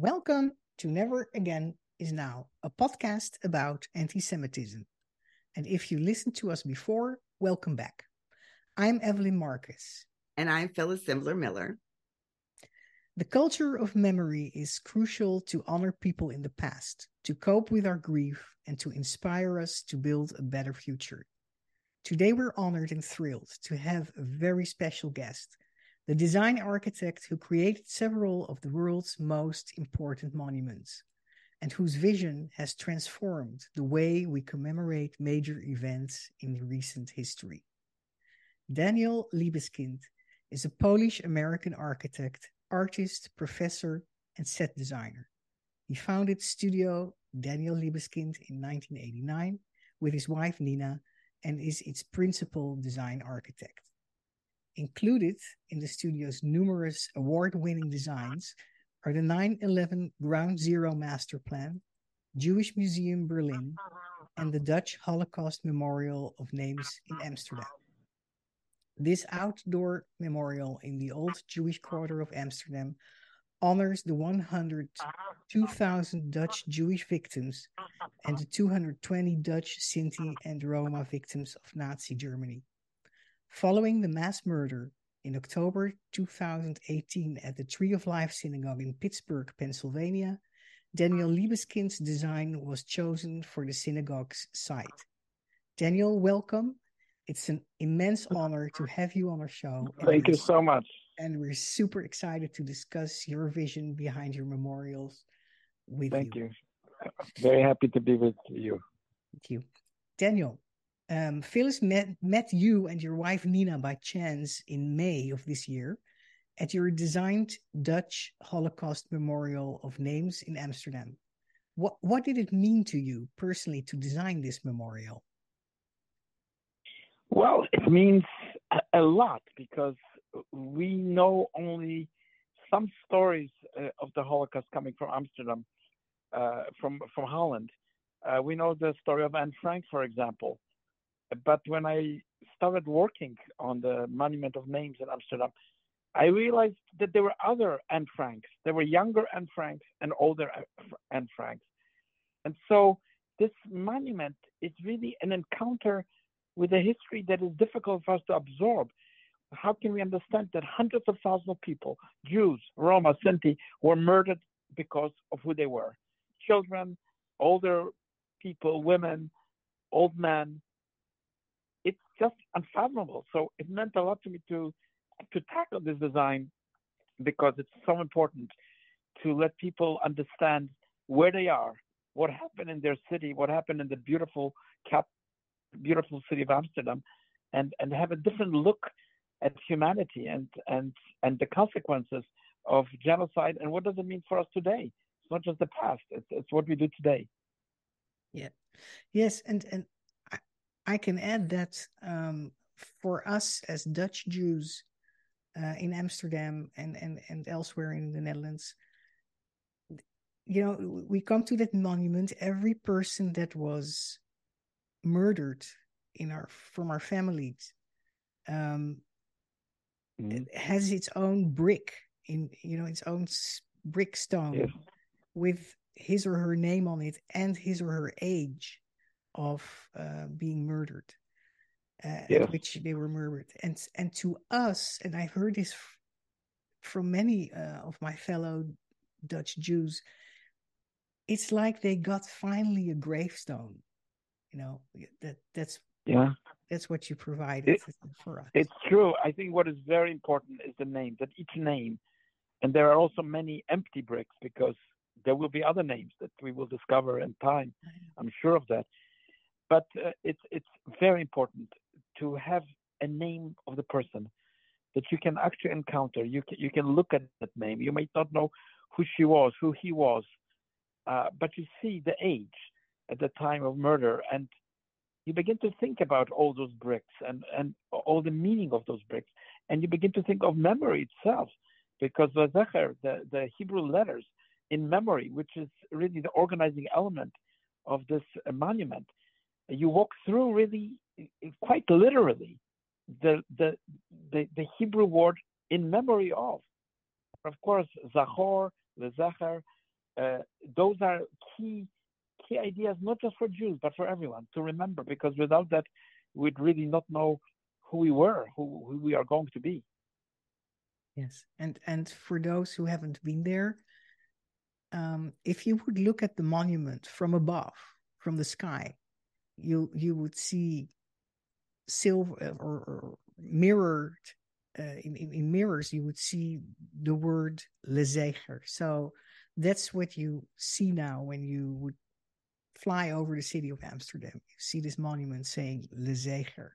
Welcome to Never Again is Now, a podcast about anti Semitism. And if you listened to us before, welcome back. I'm Evelyn Markus. And I'm Phyllis Zimbler Miller. The culture of memory is crucial to honor people in the past, to cope with our grief, and to inspire us to build a better future. Today, we're honored and thrilled to have a very special guest, the design architect who created several of the world's most important monuments, and whose vision has transformed the way we commemorate major events in recent history. Daniel Libeskind is a Polish American architect, artist, professor, and set designer. He founded Studio Daniel Libeskind in 1989 with his wife Nina and is its principal design architect. Included in the studio's numerous award winning designs are the 9 11 Ground Zero Master Plan, Jewish Museum Berlin, and the Dutch Holocaust Memorial of Names in Amsterdam. This outdoor memorial in the old Jewish quarter of Amsterdam honors the 102,000 Dutch Jewish victims and the 220 Dutch, Sinti, and Roma victims of Nazi Germany. Following the mass murder in October 2018 at the Tree of Life Synagogue in Pittsburgh, Pennsylvania, Daniel Libeskind's design was chosen for the synagogue's site. Daniel, welcome. It's an immense honor to have you on our show. Thank you so much. And we're super excited to discuss your vision behind your memorials with Thank you. you. Very happy to be with you. Thank you. Daniel, um, Phyllis met, met you and your wife Nina by chance in May of this year at your designed Dutch Holocaust Memorial of Names in Amsterdam. What, what did it mean to you personally to design this memorial? Well, it means a, lot because we know only some stories uh, of the Holocaust coming from Amsterdam, uh, from from Holland. Uh, we know the story of Anne Frank, for example. But when I started working on the Monument of Names in Amsterdam, I realized that there were other Anne Franks. There were younger Anne Franks and older Anne Franks. And so this monument is really an encounter with a history that is difficult for us to absorb. How can we understand that hundreds of thousands of people, Jews, Roma, Sinti, were murdered because of who they were? Children, older people, women, old men. Just unfathomable. So it meant a lot to me to to tackle this design because it's so important to let people understand where they are, what happened in their city, what happened in the beautiful cap, beautiful city of Amsterdam, and and have a different look at humanity and and and the consequences of genocide and what does it mean for us today? It's not just the past; it's it's what we do today. Yeah, yes, and and I, can add that um, for us as Dutch Jews uh, in Amsterdam and and and elsewhere in the Netherlands, you know, we come to that monument. Every person that was murdered in our from our families um, mm-hmm. has its own brick in you know its own brick stone with his or her name on it and his or her age of uh, being murdered uh, yes. at which they were murdered. And and to us and i've heard this f- from many uh, of my fellow dutch jews it's like they got finally a gravestone you know that that's yeah. that's what you provided it, for us. it's true. I think what is very important is the name that each name and there are also many empty bricks because there will be other names that we will discover in time. I'm sure of that but uh, it's it's very important to have a name of the person that you can actually encounter. You can, you can look at that name. You might not know who she was who he was uh, but you see the age at the time of murder and you begin to think about all those bricks and, and all the meaning of those bricks and you begin to think of memory itself because the zecher, the, the hebrew letters in memory which is really the organizing element of this monument you walk through really quite literally the, the the the hebrew word in memory of of course zachor the zecher uh, those are key key ideas, not just for Jews but for everyone to remember, because without that, we'd really not know who we were, who, who we are going to be. Yes, and and for those who haven't been there, um, if you would look at the monument from above, from the sky, you you would see silver or, or mirrored uh, in, in, mirrors. You would see the word Lezeger. So that's what you see now when you would fly over the city of Amsterdam. You see this monument saying Lezeger.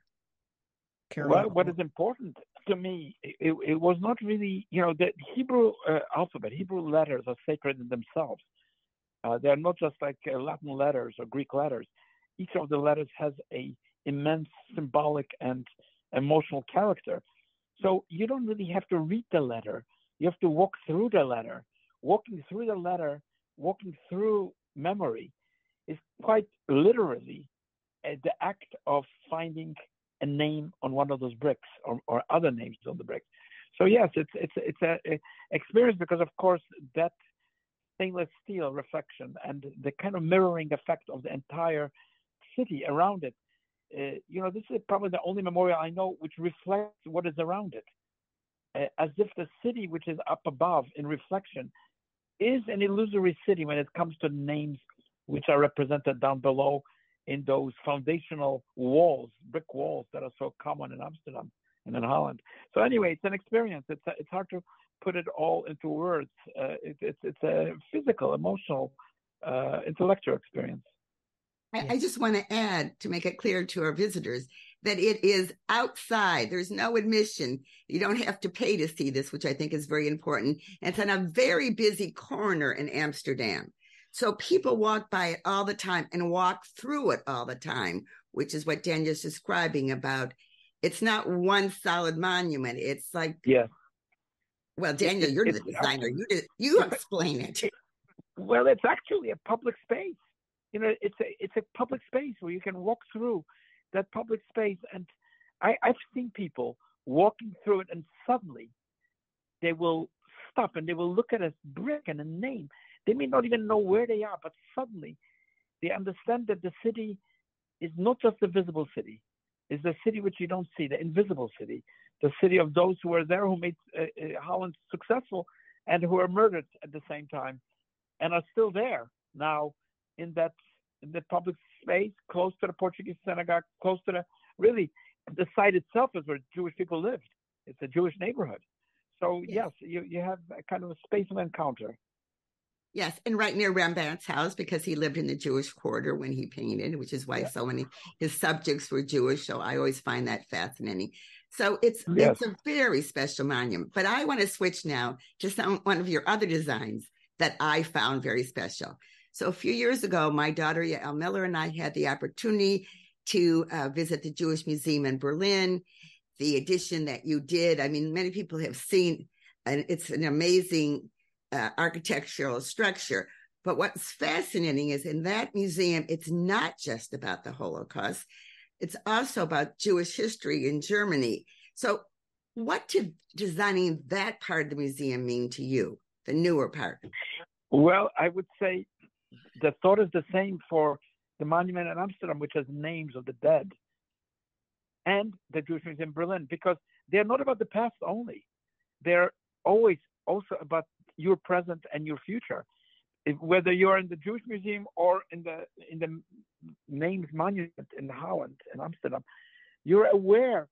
Well, what is important to me, it, it, was not really, you know, the Hebrew uh, alphabet, Hebrew letters are sacred in themselves. Uh, they are not just like uh, Latin letters or Greek letters. Each of the letters has a immense symbolic and emotional character. So you don't really have to read the letter. You have to walk through the letter. Walking through the letter, walking through memory, is quite literally uh, the act of finding a name on one of those bricks or, or other names on the bricks. So yes, it's it's it's a, a experience because of course that stainless steel reflection and the kind of mirroring effect of the entire city around it. Uh, you know, this is probably the only memorial I know which reflects what is around it, uh, as if the city which is up above in reflection is an illusory city when it comes to names which are represented down below in those foundational walls, brick walls that are so common in Amsterdam and in Holland. So anyway, it's an experience. It's it's hard to put it all into words. Uh, it, it's it's a physical, emotional, uh, intellectual experience. I, I just want to add to make it clear to our visitors that it is outside. There's no admission. You don't have to pay to see this, which I think is very important. And it's on a very busy corner in Amsterdam. So people walk by it all the time and walk through it all the time, which is what Daniel's describing about. It's not one solid monument. It's like yeah. Well, Daniel, you're the designer. You you explain it. Well, it's actually a public space. You know, it's a it's a public space where you can walk through that public space, and I, I've seen people walking through it, and suddenly they will stop and they will look at a brick and a name, they may not even know where they are, but suddenly they understand that the city is not just the visible city, it's the city which you don't see, the invisible city, the city of those who were there who made uh, uh, Holland successful and who were murdered at the same time and are still there now in that in the public space close to the Portuguese synagogue, close to the really the site itself is where Jewish people lived. It's a Jewish neighborhood. So yes, you, you have a kind of a space of encounter. Yes, and right near Rembrandt's house because he lived in the Jewish quarter when he painted, which is why yeah. so many his subjects were Jewish. So I always find that fascinating. So it's yes. it's a very special monument. But I want to switch now to some one of your other designs that I found very special. So a few years ago, my daughter Yael Miller and I had the opportunity to uh, visit the Jewish Museum in Berlin. The edition that you did, I mean, many people have seen, and it's an amazing uh, architectural structure. But what's fascinating is in that museum, it's not just about the Holocaust, it's also about Jewish history in Germany. So, what did designing that part of the museum mean to you, the newer part? Well, I would say the thought is the same for the monument in Amsterdam, which has names of the dead, and the Jewish Museum in Berlin, because they're not about the past only. They're always also about your present and your future. If, whether you're in the Jewish Museum or in the in the names monument in Holland in Amsterdam, you're aware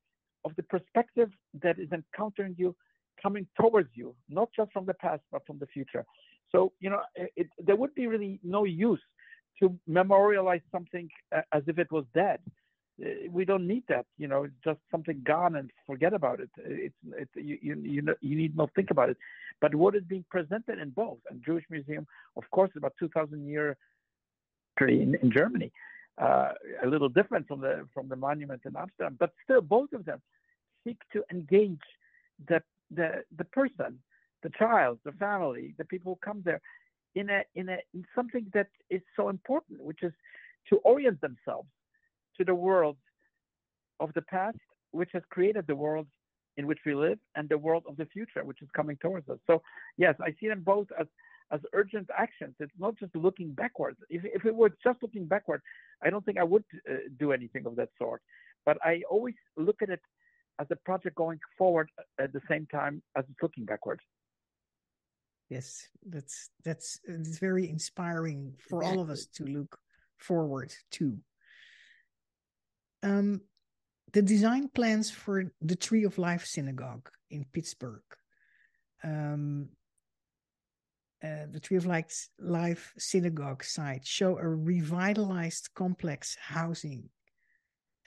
of the perspective that is encountering you, coming towards you, not just from the past but from the future. So you know, it, there would be really no use to memorialize something as if it was dead. Uh, we don't need that. You know, just something gone and forget about it. It's, it's you, you, you, you need not think about it. But what is being presented in both, and Jewish Museum, of course, about 2,000 year in, in Germany, uh, a little different from the from the monument in Amsterdam, but still both of them seek to engage the the the person, the child, the family, the people who come there, in a in a in something that is so important, which is to orient themselves to the world of the past, which has created the world in which we live, and the world of the future, which is coming towards us. So, yes, I see them both as as urgent actions. It's not just looking backwards. If, if it were just looking backward, I don't think I would uh, do anything of that sort. But I always look at it as a project going forward at the same time as it's looking backwards. Yes, that's that's it's very inspiring for exactly. all of us to look forward to. Um, the design plans for the Tree of Life Synagogue in Pittsburgh. Um, uh, the Tree of Life, Life Synagogue site show a revitalized complex housing,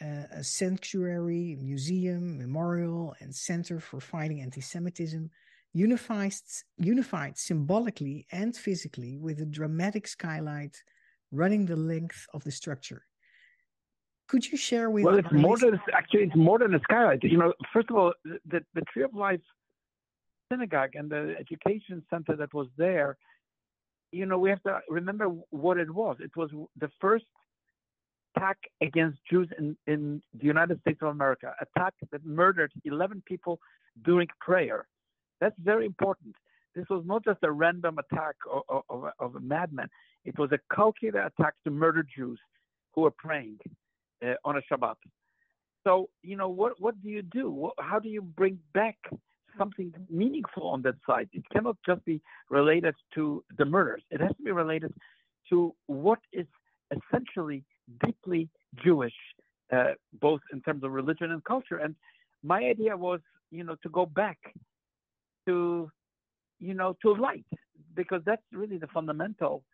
uh, a sanctuary, museum, memorial, and center for fighting anti-Semitism, unified, unified symbolically and physically with a dramatic skylight running the length of the structure. Could you share with? Well, it's more than actually it's more than a skylight. You know, first of all, the the Tree of Life synagogue and the education center that was there. You know, we have to remember what it was. It was the first attack against Jews in, in the United States of America, attack that murdered 11 people during prayer. That's very important. This was not just a random attack of, of, of a madman. It was a calculated attack to murder Jews who were praying uh, on a Shabbat. So, you know, what, what do you do? How do you bring back something meaningful on that site? It cannot just be related to the murders. It has to be related to what is essentially deeply Jewish, uh, both in terms of religion and culture. And my idea was, you know, to go back to, you know, to light, because that's really the fundamental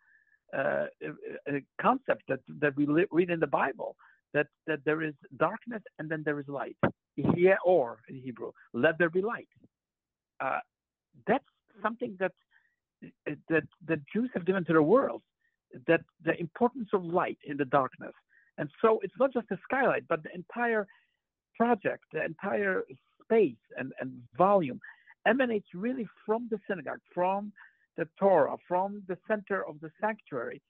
uh, uh concept that that we read in the Bible that, that there is darkness and then there is light. Here or in Hebrew, let there be light. Uh, that's something that that that Jews have given to the world. That the importance of light in the darkness, and so it's not just a skylight, but the entire project, the entire space and, and volume emanates really from the synagogue, from the Torah, from the center of the sanctuary,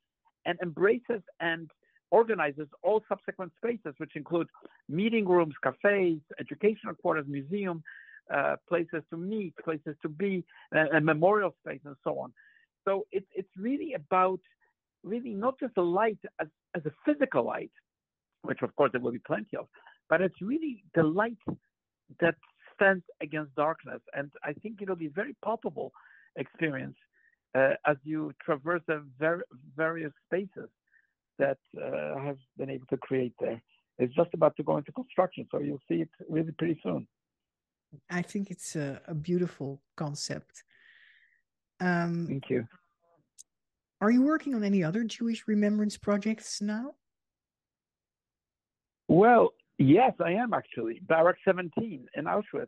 and embraces and organizes all subsequent spaces, which include meeting rooms, cafes, educational quarters, museum, uh, places to meet, places to be, a, a memorial space, and so on. So it's it's really about really not just a light as, as a physical light, which of course there will be plenty of, but it's really the light that stands against darkness. And I think it'll be a very palpable experience uh, as you traverse the ver- various spaces that uh, have been able to create there. It's just about to go into construction, so you'll see it really pretty soon. I think it's a, a beautiful concept. Um, Thank you. Are you working on any other Jewish remembrance projects now? Well, yes, I am actually. Barrack 17 in Auschwitz.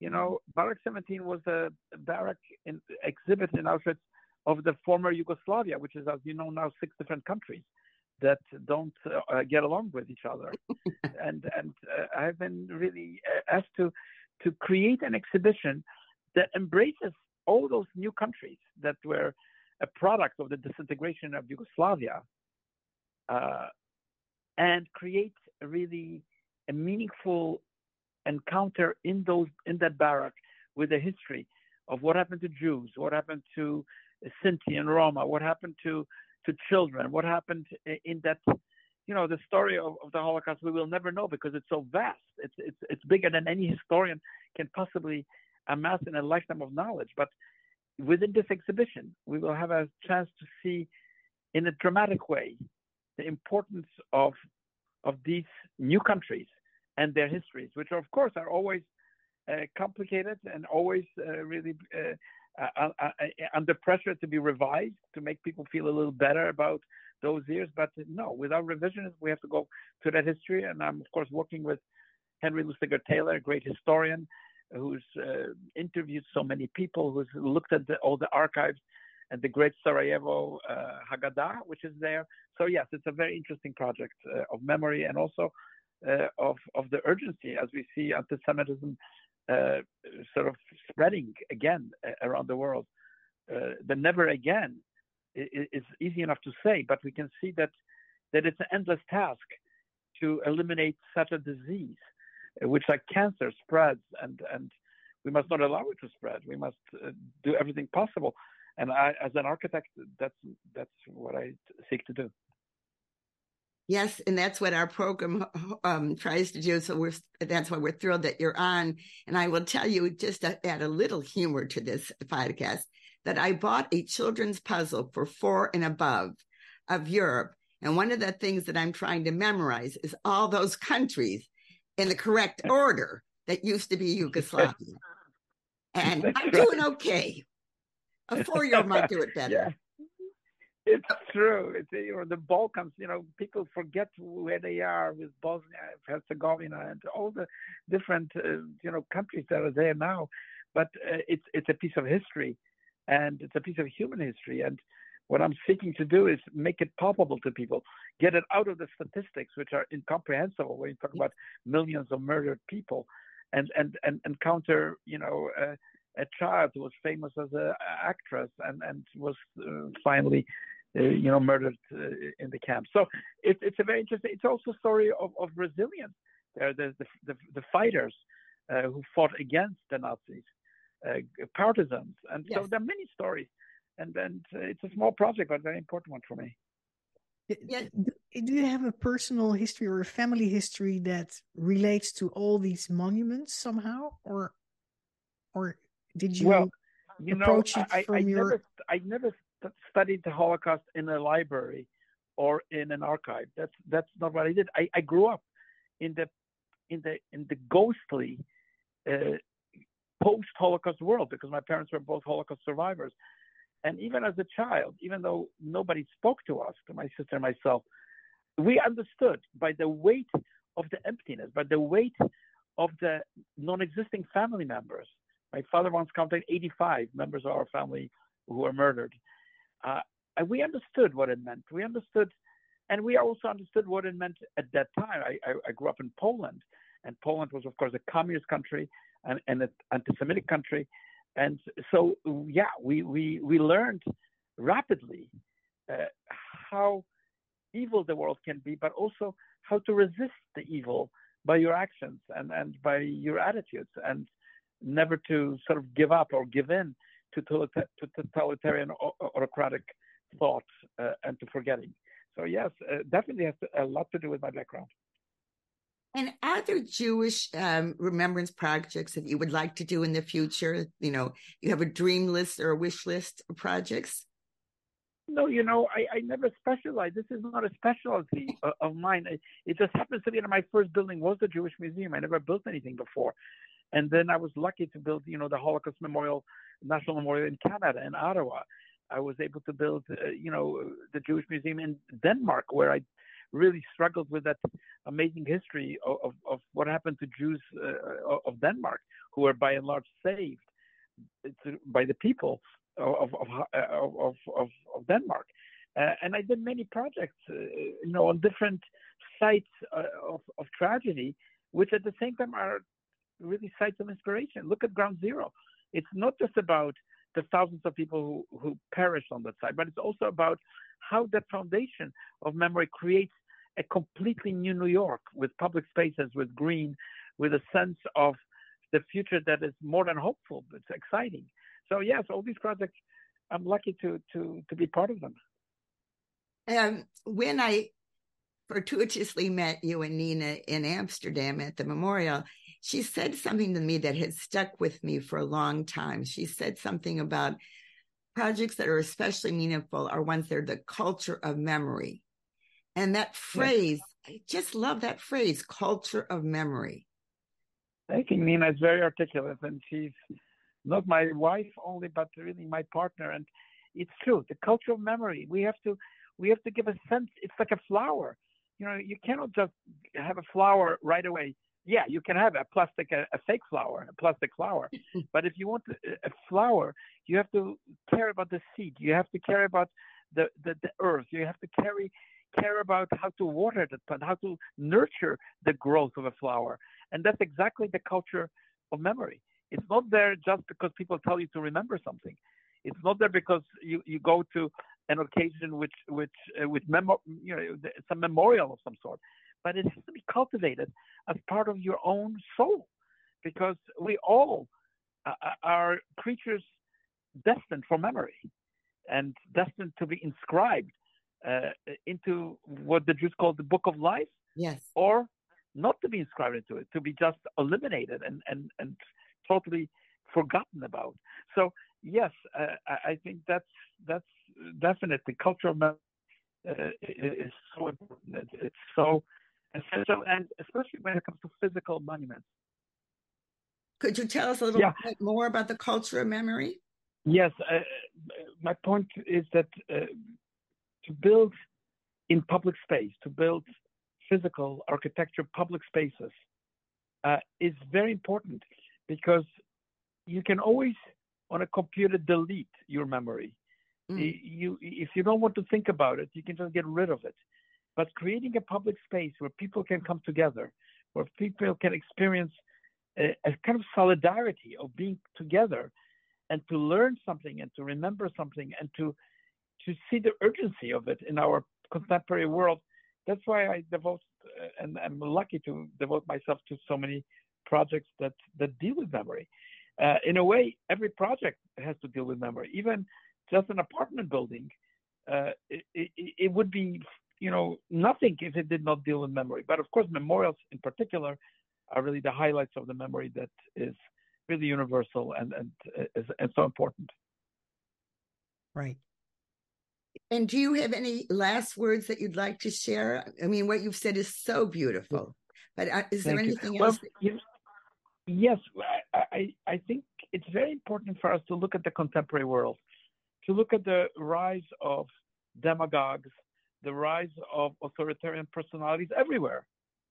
You know, Barrack 17 was a barrack in, exhibit in Auschwitz of the former Yugoslavia, which is, as you know, now six different countries that don't uh, get along with each other. and and uh, I've been really uh, asked to to create an exhibition that embraces all those new countries that were a product of the disintegration of Yugoslavia, uh, and create really a meaningful encounter in those in that barrack with the history of what happened to Jews, what happened to uh, Sinti and Roma, what happened to to children, what happened in that you know the story of, of, the Holocaust we will never know because it's so vast. It's it's it's bigger than any historian can possibly amass in a lifetime of knowledge. But within this exhibition, we will have a chance to see in a dramatic way the importance of of these new countries and their histories, which of course are always uh, complicated and always uh, really uh, uh, uh, uh, under pressure to be revised to make people feel a little better about those years. But no, without revisionism, we have to go to that history. And I'm, of course, working with Henry Lustiger Thaler, a great historian who's interviewed so many people, who's looked at the, all the archives and the great Sarajevo Haggadah, which is there. So, yes, it's a very interesting project of memory and also of, of the urgency as we see anti Semitism uh, sort of spreading again uh, around the world. Uh, the never again is easy enough to say, but we can see that that it's an endless task to eliminate such a disease, uh, which like cancer spreads, and and we must not allow it to spread. We must uh, do everything possible. And I, as an architect, that's that's what I seek to do. Yes, and that's what our program um, tries to do. So we're that's why we're thrilled that you're on. And I will tell you, just to add a little humor to this podcast, that I bought a children's puzzle for four and above of Europe. And one of the things that I'm trying to memorize is all those countries in the correct order that used to be Yugoslavia. And I'm doing okay. A four year old might do it better. Yeah. It's true. It's you know the Balkans. You know, people forget where they are with Bosnia, Herzegovina, and all the different uh, you know countries that are there now. But uh, it's it's a piece of history, and it's a piece of human history. And what I'm seeking to do is make it palpable to people, get it out of the statistics, which are incomprehensible when you talk about millions of murdered people, and and and encounter you know. Uh, a child who was famous as an actress and, and was uh, finally you know, murdered uh, in the camp. So it, it's a very interesting. It's also a story of, of resilience. There, the, the, the, the fighters uh, who fought against the Nazis, partisans, and yes. so there are many stories. And and it's a small project, but a very important one for me. Yeah. Do you have a personal history or a family history that relates to all these monuments somehow, or or did you well, you approach know, it I, from I your? Never, I never studied the Holocaust in a library or in an archive. That's that's not what I did. I, I grew up in the in the in the ghostly uh, post-Holocaust world because my parents were both Holocaust survivors. And even as a child, even though nobody spoke to us, to my sister and myself, we understood by the weight of the emptiness, by the weight of the non-existing family members. My father once counted 85 members of our family who were murdered. Uh, we understood what it meant. We understood, and we also understood what it meant at that time. I, I, I grew up in Poland, and Poland was, of course, a communist country and, and an anti-Semitic country, and so yeah, we we we learned rapidly uh, how evil the world can be, but also how to resist the evil by your actions and and by your attitudes, and never to sort of give up or give in totalitarian autocratic thought uh, and to forgetting. So yes, uh, definitely has a lot to do with my background. And are there Jewish um, remembrance projects that you would like to do in the future? You know, you have a dream list or a wish list of projects? No, you know, I, I never specialized. This is not a specialty of mine. It just happens to be that my first building was the Jewish Museum. I never built anything before. And then I was lucky to build, you know, the Holocaust Memorial, National Memorial in Canada, in Ottawa. I was able to build, uh, you know, the Jewish Museum in Denmark, where I really struggled with that amazing history of, of, of what happened to Jews uh, of Denmark, who were by and large saved by the people of, of, of, of, of Denmark. Uh, and I did many projects, uh, you know, on different sites uh, of, of tragedy, which at the same time are really sites of inspiration. Look at Ground Zero. It's not just about the thousands of people who, who perished on that site, but it's also about how that foundation of memory creates a completely new New York with public spaces, with green, with a sense of the future that is more than hopeful. It's exciting. So yes, all these projects, I'm lucky to to to be part of them. Um, when I fortuitously met you and Nina in Amsterdam at the memorial, she said something to me that had stuck with me for a long time. She said something about projects that are especially meaningful are ones that are the culture of memory. And that phrase, yes. I just love that phrase, culture of memory. Thank you, Nina. It's very articulate, and she's not my wife only, but really my partner. And it's true. The culture of memory. We have to, we have to give a sense. It's like a flower. You know, you cannot just have a flower right away yeah, you can have a plastic, a, a fake flower, a plastic flower. but if you want a, a flower, you have to care about the seed. You have to care about the, the, the earth. You have to carry care about how to water the plant, how to nurture the growth of a flower. And that's exactly the culture of memory. It's not there just because people tell you to remember something. It's not there because you, you go to an occasion which which uh, with memo, you know, some memorial of some sort but it has to be cultivated as part of your own soul because we all uh, uh, are creatures destined for memory. and destined to be inscribed uh, into what the Jews call the Book of Life. Yes. Or not to be inscribed into it, to be just eliminated and and and totally forgotten about. So yes, uh, I think that's that's definite. The culture of uh, is so important. It's so essential, and especially when it comes to physical monuments. Could you tell us a little yeah. bit more about the culture of memory? Yes, uh, my point is that uh, to build in public space, to build physical architecture, public spaces, uh, is very important because you can always on a computer delete your memory. Mm. You, if you don't want to think about it, you can just get rid of it. But creating a public space where people can come together, where people can experience a, a kind of solidarity of being together and to learn something and to remember something and to to see the urgency of it in our contemporary world. That's why I devote uh, and I'm lucky to devote myself to so many projects that that deal with memory. Uh, in a way, every project has to deal with memory. Even just an apartment building, uh, it, it, it, would be, you know, nothing if it did not deal with memory. But of course, memorials in particular are really the highlights of the memory that is really universal and and and, and so important. Right. And do you have any last words that you'd like to share? I mean, what you've said is so beautiful. But uh, is there anything else? Well, yes, I, I think it's very important for us to look at the contemporary world, to look at the rise of demagogues, the rise of authoritarian personalities everywhere,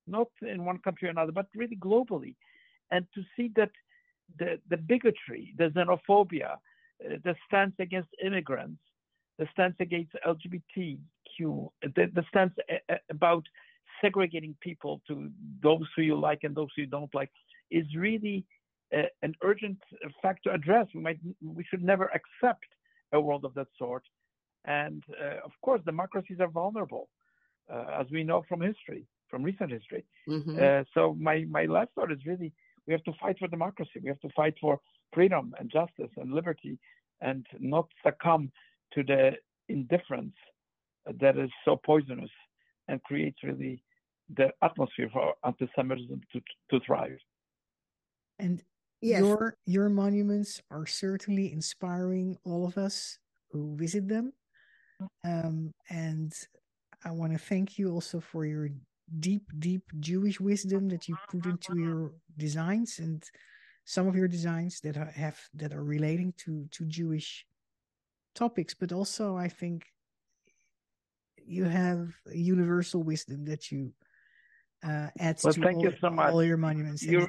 not in one country or another, but really globally, and to see that the, the bigotry, the xenophobia, uh, the stance against immigrants, the stance against LGBTQ, the, the stance a, a, about segregating people to those who you like and those who you don't like is really a, an urgent fact to address. We might, we should never accept a world of that sort. And uh, of course, democracies are vulnerable, uh, as we know from history, from recent history. Mm-hmm. Uh, so my my last thought is really we have to fight for democracy. We have to fight for freedom and justice and liberty, and not succumb to the indifference that is so poisonous and creates really the atmosphere for anti-Semitism to, to thrive. And yes. your your monuments are certainly inspiring all of us who visit them. Um, and I want to thank you also for your deep, deep Jewish wisdom that you put into your designs and some of your designs that have that are relating to to Jewish topics, but also I think you have universal wisdom that you uh, add well, to thank all, you so much. all your monuments. You're,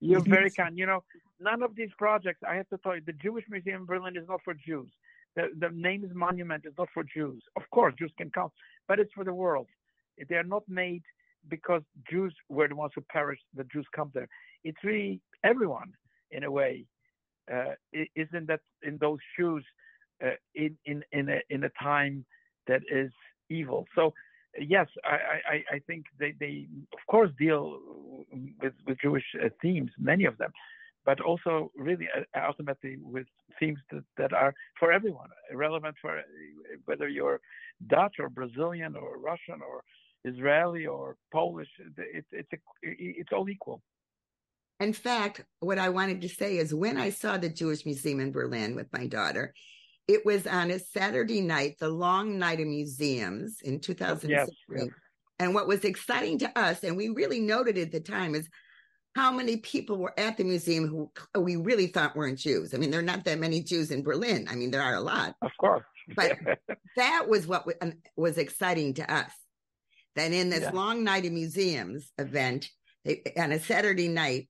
you're very kind. You know, none of these projects, I have to tell you, the Jewish Museum in Berlin is not for Jews. The, the name is monument It's not for Jews. Of course, Jews can come, but it's for the world. They are not made because Jews were the ones who perished. The Jews come there. It's really everyone, in a way, uh, isn't that in those shoes uh, in in in a, in a time that is evil. So yes, I, I, I think they, they of course deal with with Jewish uh, themes, many of them, but also really uh, ultimately with themes that, that are for everyone, relevant for uh, whether you're Dutch or Brazilian or Russian or Israeli or Polish. It's it's a, it's all equal. In fact, what I wanted to say is when I saw the Jewish Museum in Berlin with my daughter, it was on a Saturday night, the long night of museums in 2006. Yes, yes. And what was exciting to us, and we really noted at the time, is how many people were at the museum who we really thought weren't Jews. I mean, there are not that many Jews in Berlin. I mean, there are a lot. Of course. but that was what was exciting to us. That in this yeah. long night of museums event, they, on a Saturday night,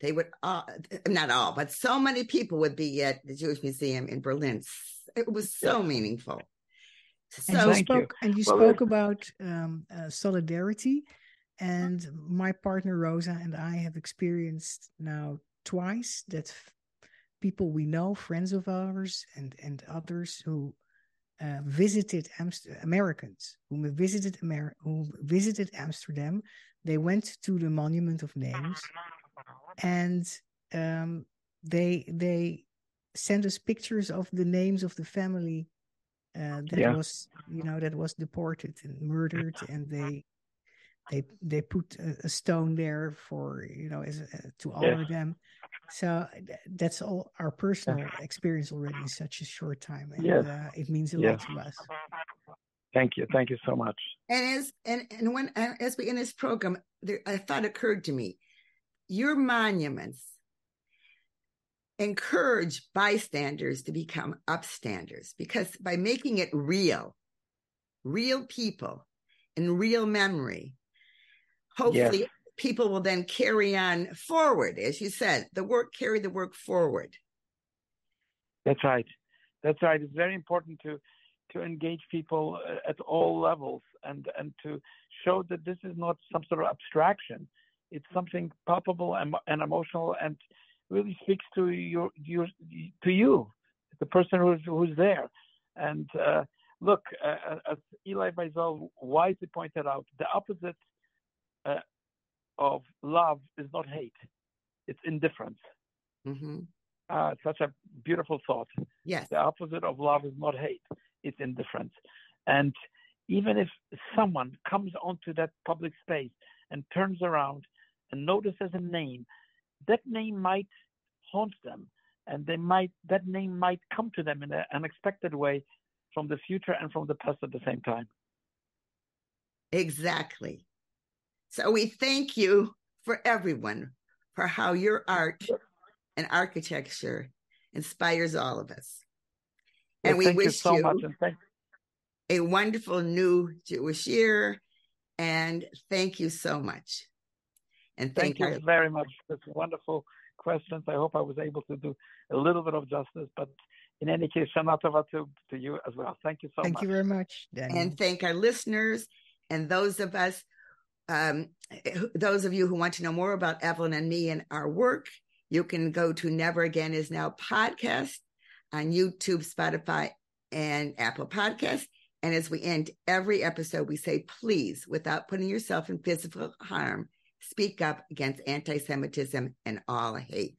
they would all, not all, but so many people would be at the Jewish Museum in Berlin. It was so yeah. meaningful. So, and you spoke, you. And you well, spoke about um, uh, solidarity. And my partner Rosa and I have experienced now twice that people we know, friends of ours, and and others who uh, visited Amst- Americans who visited Amer- who visited Amsterdam. They went to the Monument of Names, and um, they they sent us pictures of the names of the family uh, that yeah. was you know that was deported and murdered and they they they put a, a stone there for you know as uh, to honor yes. them so that's all our personal experience already in such a short time and yes. uh, it means a yes. lot to us thank you thank you so much and as and, and when as we in this program there, a thought occurred to me your monuments encourage bystanders to become upstanders because by making it real real people and real memory hopefully yes. people will then carry on forward. As you said the work carry the work forward. That's right. That's right. It's very important to to engage people uh, at all levels and and to show that this is not some sort of abstraction. It's something palpable and, and emotional and really speaks to your your to you the person who's who's there. And uh, look uh, as Elie Wiesel wisely pointed out the opposite uh, of love is not hate, it's indifference. Mm-hmm. Uh, such a beautiful thought. Yes. The opposite of love is not hate, it's indifference. And even if someone comes onto that public space and turns around and notices a name, that name might haunt them and they might that name might come to them in an unexpected way from the future and from the past at the same time. Exactly. So we thank you for everyone for how your art and architecture inspires all of us. And well, we wish you, so you a wonderful new Jewish year. And thank you so much. And thank, thank you our, very much. That's wonderful questions. I hope I was able to do a little bit of justice, but in any case, Shana Tova to, to you as well. Thank you so thank much. Thank you very much. Daniel. And thank our listeners and those of us um, those of you who want to know more about Evelyn and me and our work, you can go to Never Again Is Now podcast on YouTube, Spotify, and Apple Podcasts. And as we end every episode, we say, please, without putting yourself in physical harm, speak up against anti Semitism and all hate.